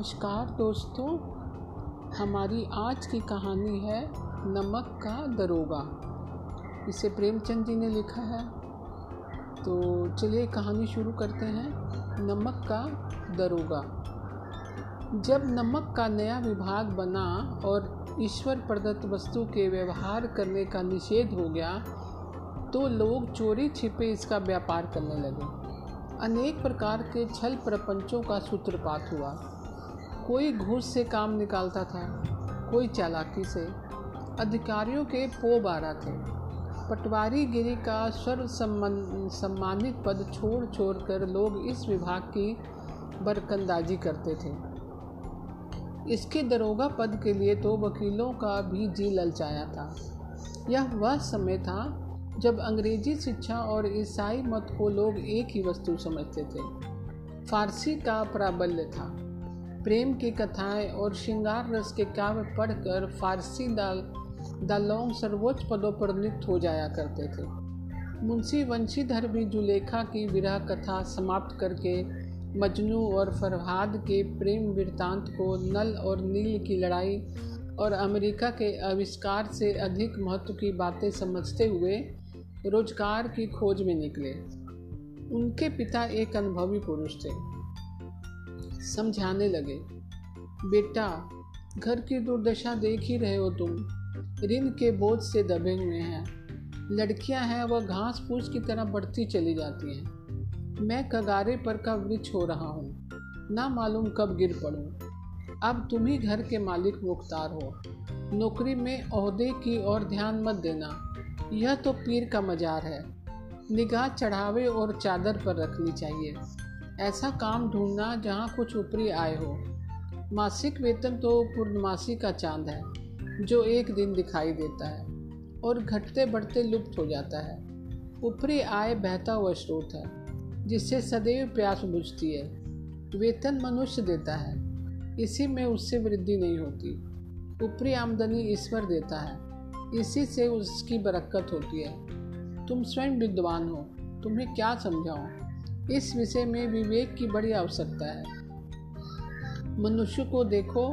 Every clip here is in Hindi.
नमस्कार दोस्तों, हमारी आज की कहानी है नमक का दरोगा। इसे प्रेमचंद जी ने लिखा है। तो चलिए कहानी शुरू करते हैं। नमक का दरोगा। जब नमक का नया विभाग बना और ईश्वर प्रदत्त वस्तु के व्यवहार करने का निषेध हो गया तो लोग चोरी छिपे इसका व्यापार करने लगे। अनेक प्रकार के छल प्रपंचों का सूत्रपात हुआ। कोई घूस से काम निकालता था, कोई चालाकी से। अधिकारियों के पो बारह थे। पटवारी गिरी का सर्व सम्मानित पद छोड़ छोड़ कर लोग इस विभाग की बरकंदाजी करते थे। इसके दरोगा पद के लिए तो वकीलों का भी जी ललचाया था। यह वह समय था जब अंग्रेज़ी शिक्षा और ईसाई मत को लोग एक ही वस्तु समझते थे। फारसी का प्राबल्य था। प्रेम की कथाएँ और श्रृंगार रस के काव्य पढ़कर फारसी दाल दालोंग सर्वोच्च पदों पर लिप्त हो जाया करते थे। मुंशी वंशीधर भी जुलेखा की विरह कथा समाप्त करके मजनू और फरहाद के प्रेम वृत्तांत को नल और नील की लड़ाई और अमेरिका के आविष्कार से अधिक महत्व की बातें समझते हुए रोज़गार की खोज में निकले। उनके पिता एक अनुभवी पुरुष थे। समझाने लगे, बेटा, घर की दुर्दशा देख ही रहे हो तुम। ऋण के बोझ से दबे हुए हैं। लड़कियाँ हैं, वह घास फूस की तरह बढ़ती चली जाती हैं। मैं कगारे पर का वृक्ष हो रहा हूँ। ना मालूम कब गिर पड़ूँ। अब तुम ही घर के मालिक मुख्तार हो। नौकरी में अहदे की ओर ध्यान मत देना। यह तो पीर का मजार है। निगाह चढ़ावे और चादर पर रखनी चाहिए। ऐसा काम ढूंढना जहाँ कुछ ऊपरी आय हो। मासिक वेतन तो पूर्णमासी का चाँद है, जो एक दिन दिखाई देता है और घटते बढ़ते लुप्त हो जाता है। ऊपरी आय बहता हुआ स्रोत है, जिससे सदैव प्यास बुझती है। वेतन मनुष्य देता है, इसी में उससे वृद्धि नहीं होती। ऊपरी आमदनी ईश्वर देता है, इसी से उसकी बरकत होती है। तुम स्वयं विद्वान हो, तुम्हें क्या समझाओ इस विषय में विवेक की बड़ी आवश्यकता है। मनुष्य को देखो,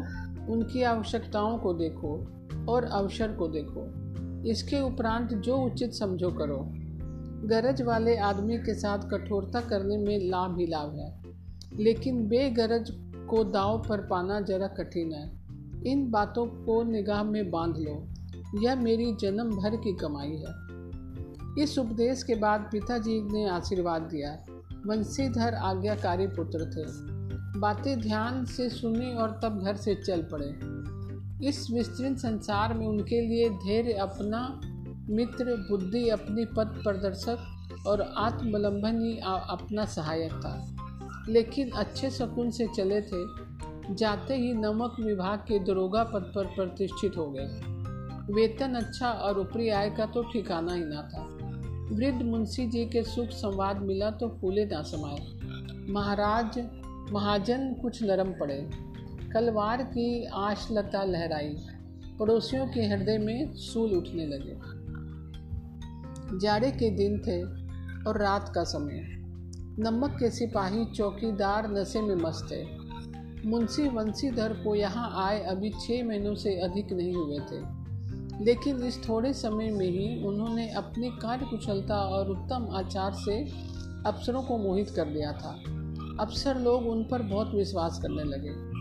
उनकी आवश्यकताओं को देखो और अवसर को देखो। इसके उपरांत जो उचित समझो करो। गरज वाले आदमी के साथ कठोरता करने में लाभ ही लाभ है। लेकिन बेगरज को दाव पर पाना जरा कठिन है। इन बातों को निगाह में बाँध लो। यह मेरी जन्म भर की कमाई है। इस उपदेश के बाद पिताजी ने आशीर्वाद दिया। वंशीधर आज्ञाकारी पुत्र थे। बातें ध्यान से सुनी और तब घर से चल पड़े। इस विस्तृत संसार में उनके लिए धैर्य अपना, मित्र, बुद्धि अपनी पथ प्रदर्शक और आत्मलंबन ही अपना सहायक था। लेकिन अच्छे शकुन से चले थे, जाते ही नमक विभाग के दरोगा पद पर प्रतिष्ठित हो गए। वेतन अच्छा और ऊपरी आय का तो ठिकाना ही ना था। वृद्ध मुंशी जी के सुख संवाद मिला तो फूले ना समाये महाराज, महाजन कुछ नरम पड़े। कलवार की आशलता लहराई। पड़ोसियों के हृदय में सूल उठने लगे। जाड़े के दिन थे और रात का समय। नमक के सिपाही चौकीदार नशे में मस्त थे। मुंशी वंशीधर को यहाँ आए अभी छः महीनों से अधिक नहीं हुए थे। लेकिन इस थोड़े समय में ही उन्होंने अपनी कार्य कुशलता और उत्तम आचार से अफसरों को मोहित कर दिया था। अफसर लोग उन पर बहुत विश्वास करने लगे।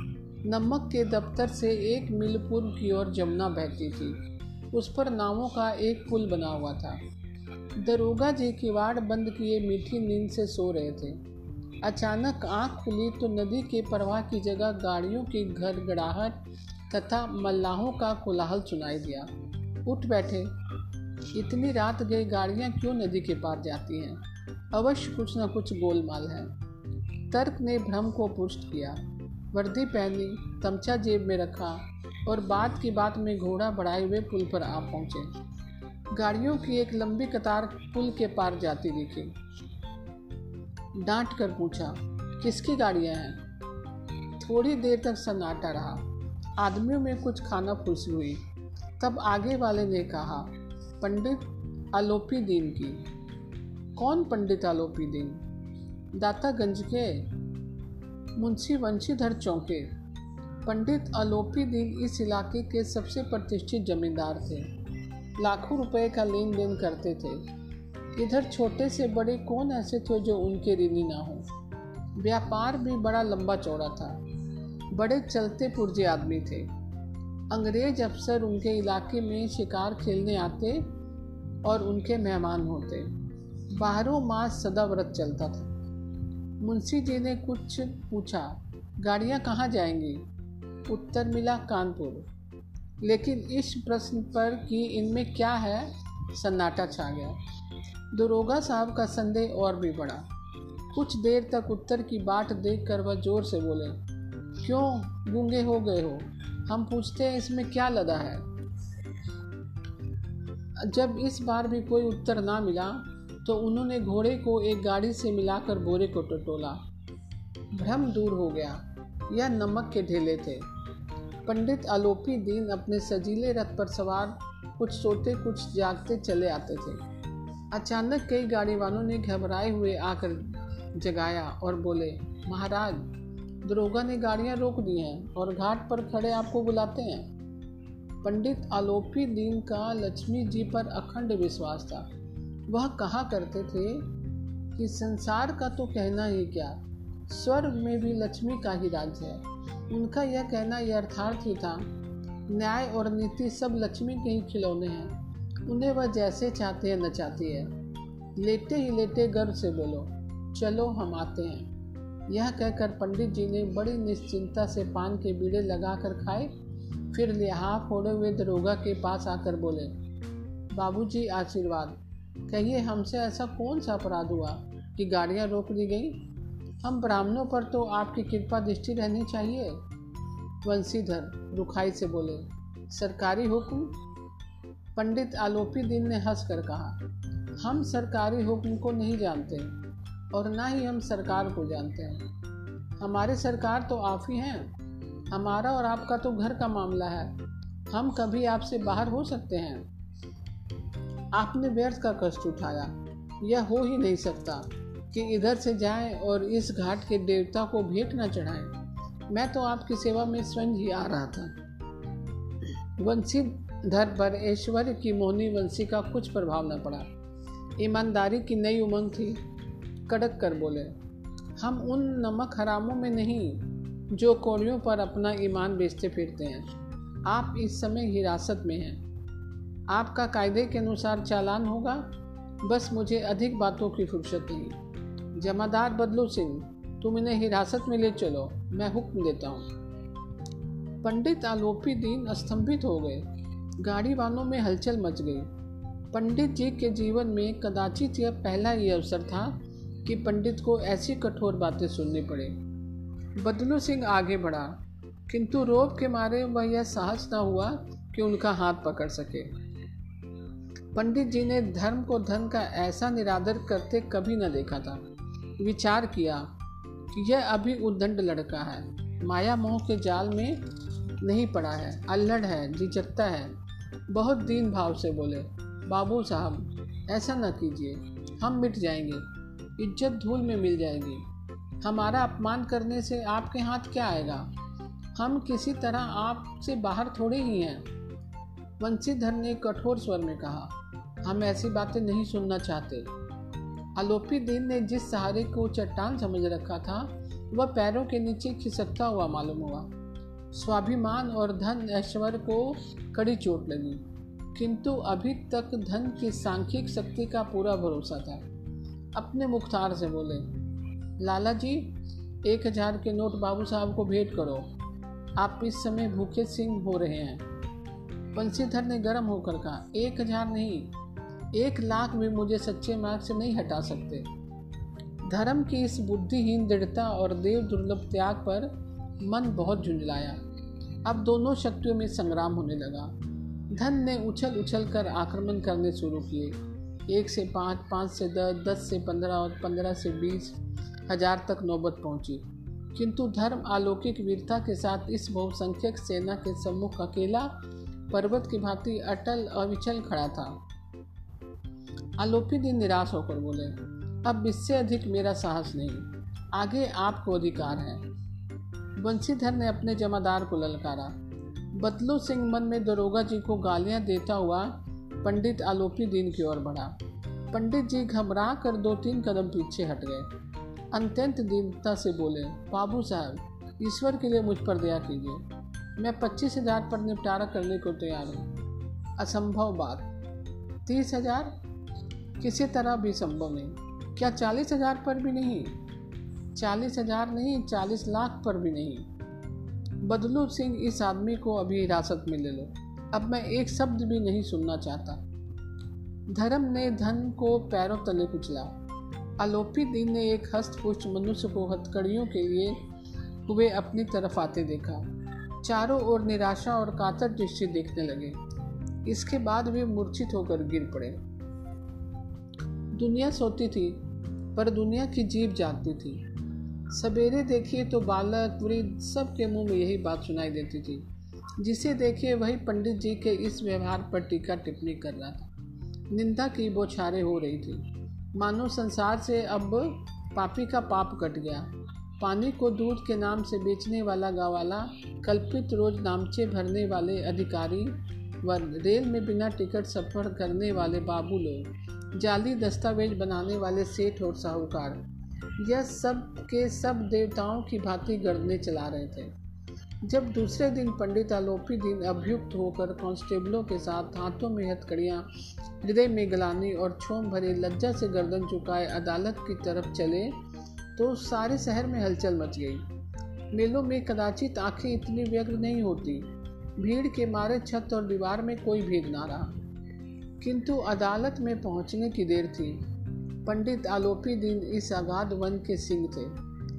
नमक के दफ्तर से एक मील पूर्व की ओर जमुना बहती थी। उस पर नावों का एक पुल बना हुआ था। दरोगा जी किवाड़ बंद किए मीठी नींद से सो रहे थे। अचानक आँख खुली तो नदी के प्रवाह की जगह गाड़ियों की घर गड़ाहट तथा मल्लाहों का कोलाहल सुनाई दिया। उठ बैठे। इतनी रात गई, गाड़ियाँ क्यों नदी के पार जाती हैं? अवश्य कुछ न कुछ गोलमाल है। तर्क ने भ्रम को पुष्ट किया। वर्दी पहनी तमचा जेब में रखा और बात की बात में घोड़ा बढ़ाए हुए पुल पर आ पहुँचे। गाड़ियों की एक लंबी कतार पुल के पार जाती दिखी। डांट कर पूछा, किसकी गाड़ियाँ हैं? थोड़ी देर तक सन्नाटा रहा। आदमियों में कुछ खाना फुसी हुई। तब आगे वाले ने कहा, पंडित आलोपी दीन की। कौन पंडित आलोपी दीन? दातागंज के। मुंशी वंशीधर चौके। पंडित आलोपी दीन इस इलाके के सबसे प्रतिष्ठित जमींदार थे। लाखों रुपए का लेन देन करते थे। इधर छोटे से बड़े कौन ऐसे थे जो उनके ऋणी ना हो? व्यापार भी बड़ा लंबा चौड़ा था। बड़े चलते पुरजे आदमी थे। अंग्रेज़ अफसर उनके इलाके में शिकार खेलने आते और उनके मेहमान होते। बारहों मास सदा व्रत चलता था। मुंशी जी ने कुछ पूछा, गाड़ियाँ कहाँ जाएँगी? उत्तर मिला, कानपुर। लेकिन इस प्रश्न पर कि इनमें क्या है, सन्नाटा छा गया। दरोगा साहब का संदेह और भी बढ़ा। कुछ देर तक उत्तर की बाट देखकर वह ज़ोर से बोले, क्यों गूँगे हो गए हो? हम पूछते हैं, इसमें क्या लदा है? जब इस बार भी कोई उत्तर ना मिला तो उन्होंने घोड़े को एक गाड़ी से मिलाकर बोरे को टटोला। भ्रम दूर हो गया। यह नमक के ढेले थे। पंडित आलोपी दीन अपने सजीले रथ पर सवार कुछ सोते, कुछ जागते चले आते थे। अचानक कई गाड़ी वालों ने घबराए हुए आकर जगाया और बोले, महाराज दरोगा ने गाड़ियाँ रोक दी हैं और घाट पर खड़े आपको बुलाते हैं। पंडित आलोपी दीन का लक्ष्मी जी पर अखंड विश्वास था। वह कहा करते थे कि संसार का तो कहना ही क्या? स्वर्ग में भी लक्ष्मी का ही राज है। उनका यह कहना यथार्थ ही था। न्याय और नीति सब लक्ष्मी के ही खिलौने हैं। उन्हें वह जैसे चाहते हैं नचाती है। लेटे ही लेटे गर्व से बोलो, चलो हम आते हैं। यह कहकर पंडित जी ने बड़ी निश्चिंता से पान के बीड़े लगाकर खाए। फिर लिहाफ फोड़े हुए दरोगा के पास आकर बोले, बाबूजी, आशीर्वाद। कहिए, हमसे ऐसा कौन सा अपराध हुआ कि गाड़ियाँ रोक दी गई? हम ब्राह्मणों पर तो आपकी कृपा दृष्टि रहनी चाहिए। वंशीधर रुखाई से बोले, सरकारी हुक्म? पंडित आलोपी दिन ने हंस कर कहा, हम सरकारी हुक्म को नहीं जानते। और ना ही हम सरकार को जानते हैं। हमारे सरकार तो आप ही हैं। हमारा और आपका तो घर का मामला है। हम कभी आपसे बाहर हो सकते हैं। आपने व्यर्थ का कष्ट उठाया। यह हो ही नहीं सकता कि इधर से जाएँ और इस घाट के देवता को भेंट न चढ़ाएँ। मैं तो आपकी सेवा में स्वयं ही आ रहा था। वंशीधर पर ऐश्वर्य की मोहनी वंशी का कुछ प्रभाव न पड़ा। ईमानदारी की नई उमंग थी। कड़क कर बोले, हम उन नमक हरामों में नहीं, जो कौड़ियों पर अपना ईमान बेचते फिरते हैं। आप इस समय हिरासत में हैं। आपका कायदे के अनुसार चालान होगा। बस मुझे अधिक बातों की फुर्सत नहीं। जमादार बदलू सिंह, तुम इन्हें हिरासत में ले चलो। मैं हुक्म देता हूँ। पंडित आलोपी दीन स्तंभित हो गए। गाड़ी वालों में हलचल मच गई। पंडित जी के जीवन में कदाचित यह पहला ही अवसर था कि पंडित को ऐसी कठोर बातें सुननी पड़े। बदलू सिंह आगे बढ़ा, किंतु रोब के मारे वह यह साहस न हुआ कि उनका हाथ पकड़ सके। पंडित जी ने धर्म को धन का ऐसा निरादर करते कभी न देखा था। विचार किया कि यह अभी उद्दंड लड़का है, माया मोह के जाल में नहीं पड़ा है, अल्लड़ है, झिझकता है। बहुत दीन भाव से बोले, बाबू साहब, ऐसा न कीजिए, हम मिट जाएँगे। इज़्ज़त धूल में मिल जाएगी। हमारा अपमान करने से आपके हाथ क्या आएगा? हम किसी तरह आपसे बाहर थोड़े ही हैं वंशीधर ने कठोर स्वर में कहा। हम ऐसी बातें नहीं सुनना चाहते। आलोपी दिन ने जिस सहारे को चट्टान समझ रखा था, वह पैरों के नीचे खिसकता हुआ मालूम हुआ। स्वाभिमान और धन ऐश्वर्य को कड़ी चोट लगी, किंतु अभी तक धन की सांख्यिक शक्ति का पूरा भरोसा था। अपने मुख्तार से बोले, लाला जी, एक हज़ार के नोट बाबू साहब को भेंट करो। आप इस समय भूखे सिंह हो रहे हैं। बंसीधर ने गर्म होकर कहा, एक हज़ार नहीं, एक लाख भी मुझे सच्चे मार्ग से नहीं हटा सकते। धर्म की इस बुद्धिहीन दृढ़ता और देव दुर्लभ त्याग पर मन बहुत झुंझलाया। अब दोनों शक्तियों में संग्राम होने लगा। धन ने उछल उछल कर आक्रमण करने शुरू किए। एक से पाँच पाँच से दस दस से पंद्रह और पंद्रह से बीस हज़ार तक नौबत पहुँची। किंतु धर्म अलौकिक वीरता के साथ इस बहुसंख्यक सेना के सम्मुख अकेला पर्वत की भांति अटल अविचल खड़ा था। आलोपी दिन निराश होकर बोले, अब इससे अधिक मेरा साहस नहीं। आगे आपको अधिकार है। बंसीधर ने अपने जमादार को ललकारा। बदलू सिंह मन में दरोगा जी को गालियाँ देता हुआ पंडित आलोपी दीन की ओर बढ़ा। पंडित जी घबरा कर दो तीन कदम पीछे हट गए। अत्यंत दीनता से बोले, बाबू साहब, ईश्वर के लिए मुझ पर दया कीजिए। मैं पच्चीस हज़ार पर निपटारा करने को तैयार हूँ। असंभव बात। तीस हज़ार? किसी तरह भी संभव नहीं। क्या चालीस हज़ार पर भी नहीं? चालीस हज़ार नहीं, चालीस लाख पर भी नहीं। बदलू सिंह, इस आदमी को अभी हिरासत में ले लो। अब मैं एक शब्द भी नहीं सुनना चाहता। धर्म ने धन को पैरों तले कुचला। आलोपी दीन ने एक हस्तपुष्ट मनुष्य को हथकड़ियों के लिए हुए अपनी तरफ़ आते देखा। चारों ओर निराशा और कातर दृष्टि देखने लगे। इसके बाद वे मूर्छित होकर गिर पड़े। दुनिया सोती थी, पर दुनिया की जीव जागती थी। सवेरे देखिए तो बालक वृद्ध सबके मुँह में यही बात सुनाई देती थी। जिसे देखिए वही पंडित जी के इस व्यवहार पर टीका टिप्पणी कर रहा था। निंदा की बौछारें हो रही थी। मानो संसार से अब पापी का पाप कट गया। पानी को दूध के नाम से बेचने वाला गवाला कल्पित रोज नामचे भरने वाले अधिकारी व रेल में बिना टिकट सफ़र करने वाले बाबू लोग, जाली दस्तावेज़ बनाने वाले सेठ और साहूकार, यह सब के सब देवताओं की भांति गर्दने चला रहे थे। जब दूसरे दिन पंडित आलोपी दिन अभियुक्त होकर कांस्टेबलों के साथ हाथों में हथकड़ियाँ, हृदय में गलानी और छोम भरे लज्जा से गर्दन चुकाए अदालत की तरफ़ चले तो सारे शहर में हलचल मच गई। मेलों में कदाचित आँखें इतनी व्यग्र नहीं होती। भीड़ के मारे छत और दीवार में कोई भेद ना रहा। किंतु अदालत में पहुँचने की देर थी। पंडित आलोपी दिन इस अगाध वन के सिंह थे।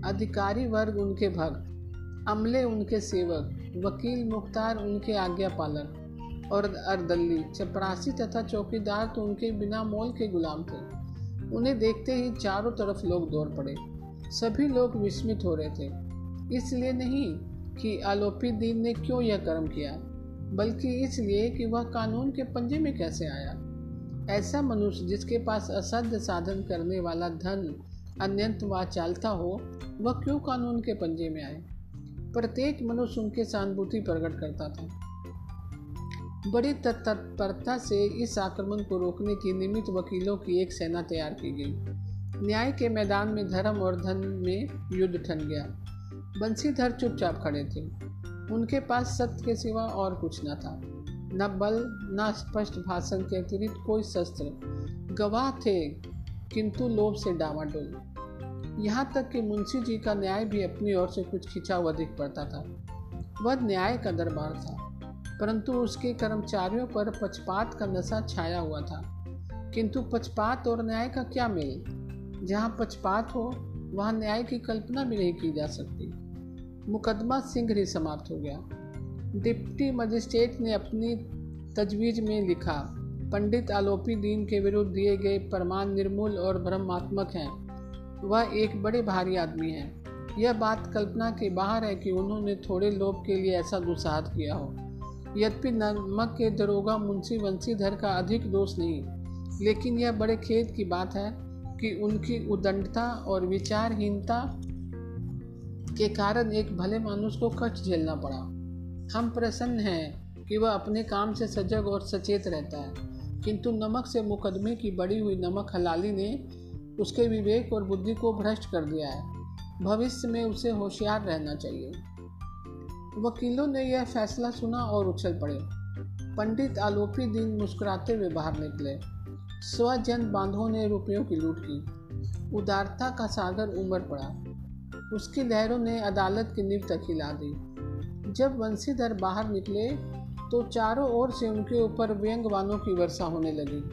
अधिकारी वर्ग उनके भक्त। अमले उनके सेवक, वकील मुख्तार उनके आज्ञा पालक और अरदल्ली चपरासी तथा चौकीदार तो उनके बिना मोल के गुलाम थे। उन्हें देखते ही चारों तरफ़ लोग दौड़ पड़े। सभी लोग विस्मित हो रहे थे। इसलिए नहीं कि आलोपी दीन ने क्यों यह कर्म किया, बल्कि इसलिए कि वह कानून के पंजे में कैसे आया। ऐसा मनुष्य जिसके पास असाध्य साधन करने वाला धन अन्यंत वाचालता हो, वह क्यों कानून के पंजे में आए? प्रत्येक मनुष्य उनके सहानुभूति प्रकट करता था। बड़ी तत्परता से इस आक्रमण को रोकने की निमित्त वकीलों की एक सेना तैयार की गई। न्याय के मैदान में धर्म और धन में युद्ध ठन गया। बंसीधर चुपचाप खड़े थे। उनके पास सत्य के सिवा और कुछ न था। न बल, न स्पष्ट भाषण के अतिरिक्त कोई शस्त्र। गवाह थे, किंतु लोभ से डामाडोल यहाँ तक कि मुंशी जी का न्याय भी अपनी ओर से कुछ खिंचा हुआ दिख पड़ता था। वह न्याय का दरबार था, परंतु उसके कर्मचारियों पर पक्षपात का नशा छाया हुआ था। किंतु पक्षपात और न्याय का क्या मेल? जहाँ पक्षपात हो, वहाँ न्याय की कल्पना भी नहीं की जा सकती। मुकदमा सिंह ही समाप्त हो गया। डिप्टी मजिस्ट्रेट ने अपनी तजवीज़ में लिखा, पंडित आलोपी दीन के विरुद्ध दिए गए प्रमाण निर्मूल और भ्रमात्मक हैं। वह एक बड़े भारी आदमी है। यह बात कल्पना के बाहर है कि उन्होंने थोड़े लोभ के लिए ऐसा दुस्साहत किया हो। यद्यपि नमक के दरोगा मुंशी वंशीधर का अधिक दोष नहीं, लेकिन यह बड़े खेद की बात है कि उनकी उदंडता और विचारहीनता के कारण एक भले मानुष को कष्ट झेलना पड़ा। हम प्रसन्न हैं कि वह अपने काम से सजग और सचेत रहता है, किंतु नमक से मुकदमे की बड़ी हुई नमक हलाली ने उसके विवेक और बुद्धि को भ्रष्ट कर दिया है। भविष्य में उसे होशियार रहना चाहिए। वकीलों ने यह फैसला सुना और उछल पड़े। पंडित आलोपी दिन मुस्कुराते हुए बाहर निकले। स्वजन बांधों ने रुपयों की लूट की। उदारता का सागर उमड़ पड़ा। उसकी लहरों ने अदालत की नींव तक हिला दी। जब वंशीधर बाहर निकले तो चारों ओर से उनके ऊपर व्यंगवानों की वर्षा होने लगी।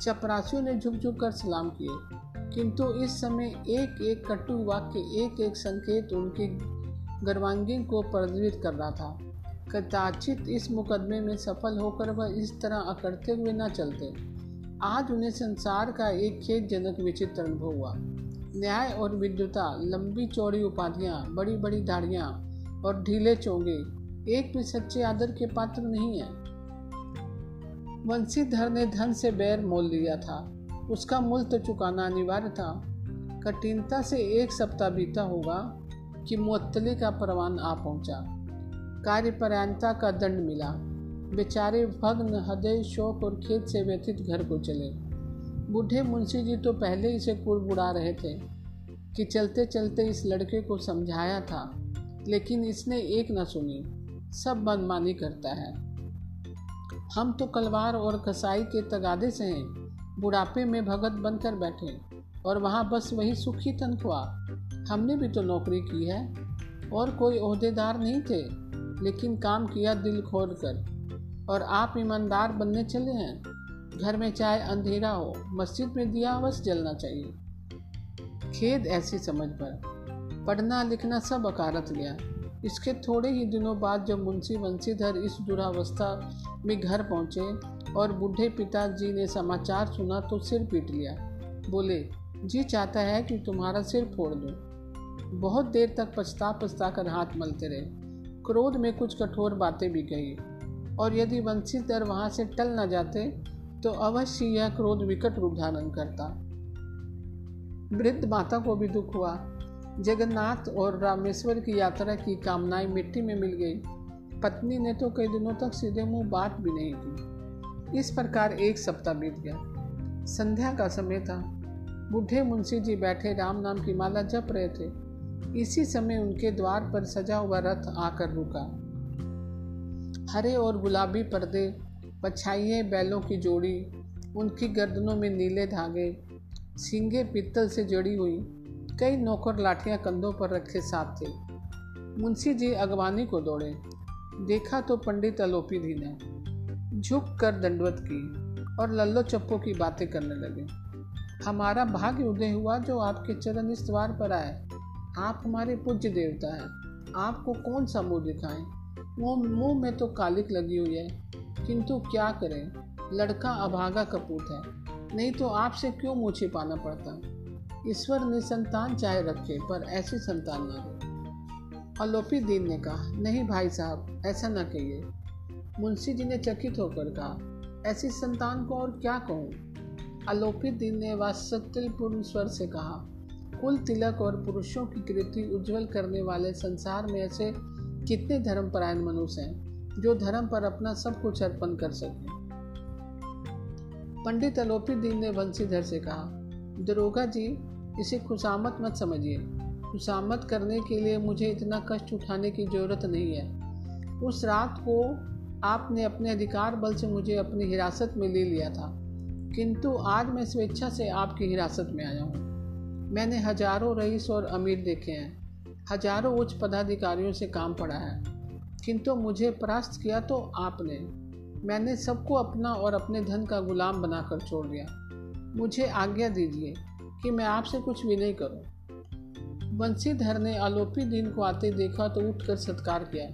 चपरासियों ने झुक झुक कर सलाम किए। किंतु इस समय एक एक कटु वाक्य एक एक संकेत उनके गर्वांगीन को प्रज्वलित कर रहा था। कदाचित इस मुकदमे में सफल होकर वह इस तरह अकड़ते हुए न चलते। आज उन्हें संसार का एक खेदजनक विचित्र अनुभव हुआ। न्याय और विद्युता, लंबी चौड़ी उपाधियाँ बड़ी बड़ी दाढ़ियाँ और ढीले चोंगे, एक भी सच्चे आदर के पात्र नहीं है। वंशीधर ने धन से बैर मोल लिया था। उसका मूल तो चुकाना अनिवार्य था। कठिनता से एक सप्ताह बीता होगा कि मुअत्तली का परवान आ पहुँचा। कार्यपरायणता का दंड मिला। बेचारे भग्न हृदय, शोक और खेत से व्यथित घर को चले। बूढ़े मुंशी जी तो पहले ही से कुड़बुड़ा रहे थे कि चलते चलते इस लड़के को समझाया था, लेकिन इसने एक न सुनी। सब मनमानी करता है। हम तो कलवार और कसाई के तगादे से हैं। बुढ़ापे में भगत बनकर बैठे, और वहाँ बस वही सुखी तनख्वाह हमने भी तो नौकरी की है, और कोई अहदेदार नहीं थे, लेकिन काम किया दिल खोल कर। और आप ईमानदार बनने चले हैं। घर में चाहे अंधेरा हो, मस्जिद में दिया अवश्य जलना चाहिए। खेद ऐसी समझ पर। पढ़ना लिखना सब अकारत गया इसके थोड़े ही दिनों बाद जब मुंशी वंशीधर इस दुरावस्था में घर पहुँचे और बूढ़े पिताजी ने समाचार सुना तो सिर पीट लिया। बोले, जी चाहता है कि तुम्हारा सिर फोड़ दूँ। बहुत देर तक पछता पछता कर हाथ मलते रहे। क्रोध में कुछ कठोर बातें भी कही। और यदि वंशीधर वहाँ से टल न जाते तो अवश्य यह क्रोध विकट रूप धारण करता। वृद्ध माता को भी दुख हुआ। जगन्नाथ और रामेश्वर की यात्रा की कामनाएँ मिट्टी में मिल गई। पत्नी ने तो कई दिनों तक सीधे मुँह बात भी नहीं की। इस प्रकार एक सप्ताह बीत गया। संध्या का समय था। बूढ़े मुंशी जी बैठे राम नाम की माला जप रहे थे। इसी समय उनके द्वार पर सजा हुआ रथ आकर रुका। हरे और गुलाबी पर्दे पछाइए बैलों की जोड़ी, उनकी गर्दनों में नीले धागे, सींगे पित्तल से जड़ी हुई, कई नौकर लाठियाँ कंधों पर रखे साथ थे। मुंशी जी अगवानी को दौड़े। देखा तो पंडित अलोपी धी ने। झुक कर दंडवत की और लल्लो चप्पो की बातें करने लगे। हमारा भाग्य उदय हुआ जो आपके चरण इस द्वार पर आए। आप हमारे पूज्य देवता हैं। आपको कौन सा मुँह दिखाएँ? वो मुँह में तो कालिक लगी हुई है। किंतु क्या करें? लड़का अभागा कपूत है। नहीं तो आपसे क्यों मुँह छिपाना पड़ता? ईश्वर ने संतान चाहे रखे, पर ऐसी संतान ना हो अलोपी दीन ने कहा, नहीं भाई साहब, ऐसा ना कहिए। मुंशी जी ने चकित होकर कहा, ऐसी संतान को और क्या कहूँ? अलोपी दीन ने वात्सल्यपूर्ण स्वर से कहा, कुल तिलक और पुरुषों की कृति उज्जवल करने वाले संसार में ऐसे कितने धर्मपरायण मनुष्य हैं, जो धर्म पर अपना सब कुछ अर्पण कर सके? पंडित अलोपी दीन ने बंसीधर से कहा दरोगा जी, इसे खुशामत मत समझिए। खुशामत करने के लिए मुझे इतना कष्ट उठाने की ज़रूरत नहीं है। उस रात को आपने अपने अधिकार बल से मुझे अपनी हिरासत में ले लिया था। किंतु आज मैं स्वेच्छा से आपकी हिरासत में आया हूँ। मैंने हज़ारों रईस और अमीर देखे हैं। हज़ारों उच्च पदाधिकारियों से काम पड़ा है। किंतु मुझे परास्त किया तो आपने। मैंने सबको अपना और अपने धन का गुलाम बनाकर छोड़ दिया। मुझे आज्ञा दीजिए कि मैं आपसे कुछ नहीं करूँ। बंसीधर ने आलोपी दिन को आते देखा तो उठकर सत्कार किया।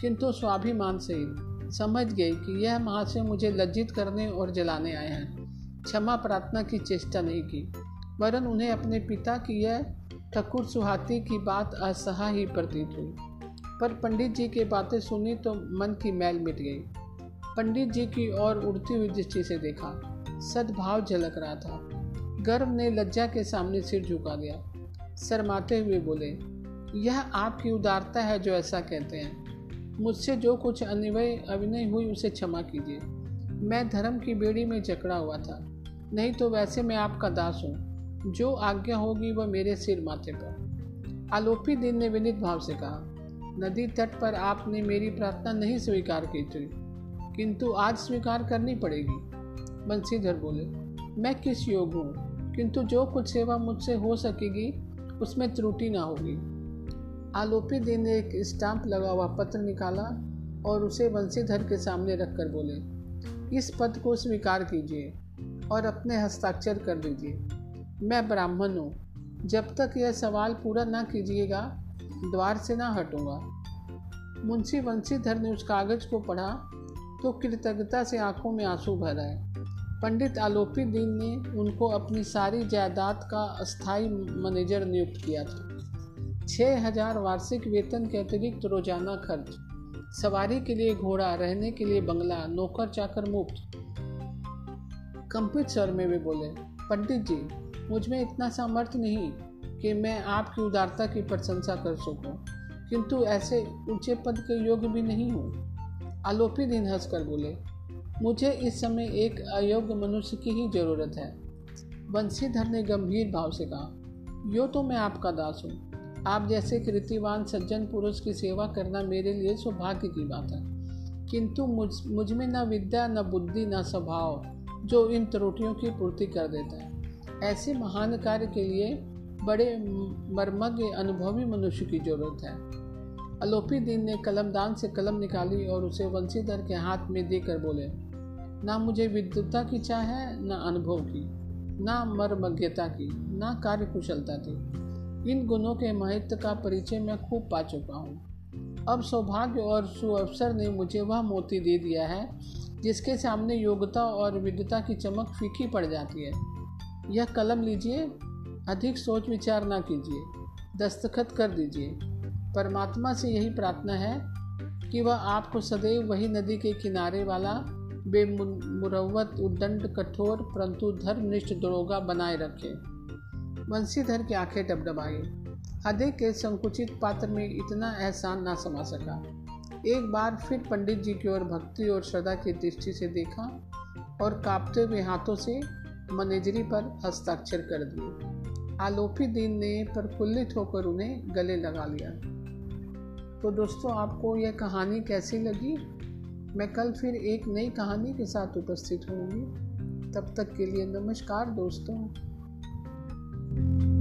किंतु स्वाभिमान से ही समझ गई कि यह महाशय मुझे लज्जित करने और जलाने आए हैं। क्षमा प्रार्थना की चेष्टा नहीं की। वरन उन्हें अपने पिता की यह ठकुर सुहाती की बात असहा ही प्रतीत हुई। पर पंडित जी की बातें सुनी तो मन की मैल मिट गई। पंडित जी की ओर उड़ती हुई दृष्टि से देखा। सद्भाव झलक रहा था। गर्व ने लज्जा के सामने सिर झुका दिया शरमाते हुए बोले, यह आपकी उदारता है जो ऐसा कहते हैं। मुझसे जो कुछ अनिवय अभिनय हुई उसे क्षमा कीजिए। मैं धर्म की बेड़ी में जकड़ा हुआ था। नहीं तो वैसे मैं आपका दास हूँ। जो आज्ञा होगी वह मेरे सिर माथे पर। आलोपी दिन ने विनित भाव से कहा, नदी तट पर आपने मेरी प्रार्थना नहीं स्वीकार की थी, किंतु आज स्वीकार करनी पड़ेगी। बंसीधर बोले, मैं किस योग हूँ? किंतु जो कुछ सेवा मुझसे हो सकेगी, उसमें त्रुटि ना होगी। आलोपी दिन ने एक स्टाम्प लगा हुआ पत्र निकाला और उसे बंसीधर के सामने रखकर बोले, इस पद को स्वीकार कीजिए और अपने हस्ताक्षर कर दीजिए। मैं ब्राह्मण हूँ। जब तक यह सवाल पूरा ना कीजिएगा, द्वार से ना हटूँगा। मुंशी वंशीधर ने उस कागज़ को पढ़ा तो कृतज्ञता से आँखों में आँसू भर आए। पंडित आलोपी दीन ने उनको अपनी सारी जायदाद का अस्थाई मैनेजर नियुक्त किया था। छः हज़ार वार्षिक वेतन के अतिरिक्त रोज़ाना खर्च। सवारी के लिए घोड़ा रहने के लिए बंगला नौकर चाकर मुफ़्त। कंपित स्वर में वे बोले पंडित जी मुझमें इतना सामर्थ्य नहीं कि मैं आपकी उदारता की प्रशंसा कर सकूँ, किंतु ऐसे ऊँचे पद के योग्य भी नहीं हूँ। आलोपी दिन हंस कर बोले मुझे इस समय एक अयोग्य मनुष्य की ही ज़रूरत है। बंसीधर ने गंभीर भाव से कहा यो तो मैं आपका दास हूँ। आप जैसे कृतिवान सज्जन पुरुष की सेवा करना मेरे लिए सौभाग्य की बात है। किंतु मुझ मुझमें न विद्या, न बुद्धि, न स्वभाव, जो इन त्रुटियों की पूर्ति कर देता है। ऐसे महान कार्य के लिए बड़े मर्मज्ञ अनुभवी मनुष्य की ज़रूरत है। अलोपी दीन ने कलमदान से कलम निकाली और उसे वंशीधर के हाथ में देकर बोले, ना मुझे विद्युता की चाह है, न अनुभव की, ना मर्मज्ञता की, ना कार्य कुशलता की। इन गुणों के महत्व का परिचय मैं खूब पा चुका हूँ। अब सौभाग्य और सुअवसर ने मुझे वह मोती दे दिया है, जिसके सामने योग्यता और विद्युता की चमक फीकी पड़ जाती है। यह कलम लीजिए, अधिक सोच विचार ना कीजिए, दस्तखत कर दीजिए। परमात्मा से यही प्रार्थना है कि वह आपको सदैव वही नदी के किनारे वाला बेमुरवत उद्दंड, कठोर, परंतु धर्मनिष्ठ दरोगा बनाए रखे। वंशीधर की आँखें डबडबाई। हृदय के संकुचित पात्र में इतना एहसान ना समा सका। एक बार फिर पंडित जी की ओर भक्ति और श्रद्धा की दृष्टि से देखा और कांपते हुए हाथों से मनेजरी पर हस्ताक्षर कर दिए। आलोपी दीन ने प्रफुल्लित होकर उन्हें गले लगा लिया। तो दोस्तों, आपको यह कहानी कैसी लगी? मैं कल फिर एक नई कहानी के साथ उपस्थित होंगी तब तक के लिए नमस्कार दोस्तों। you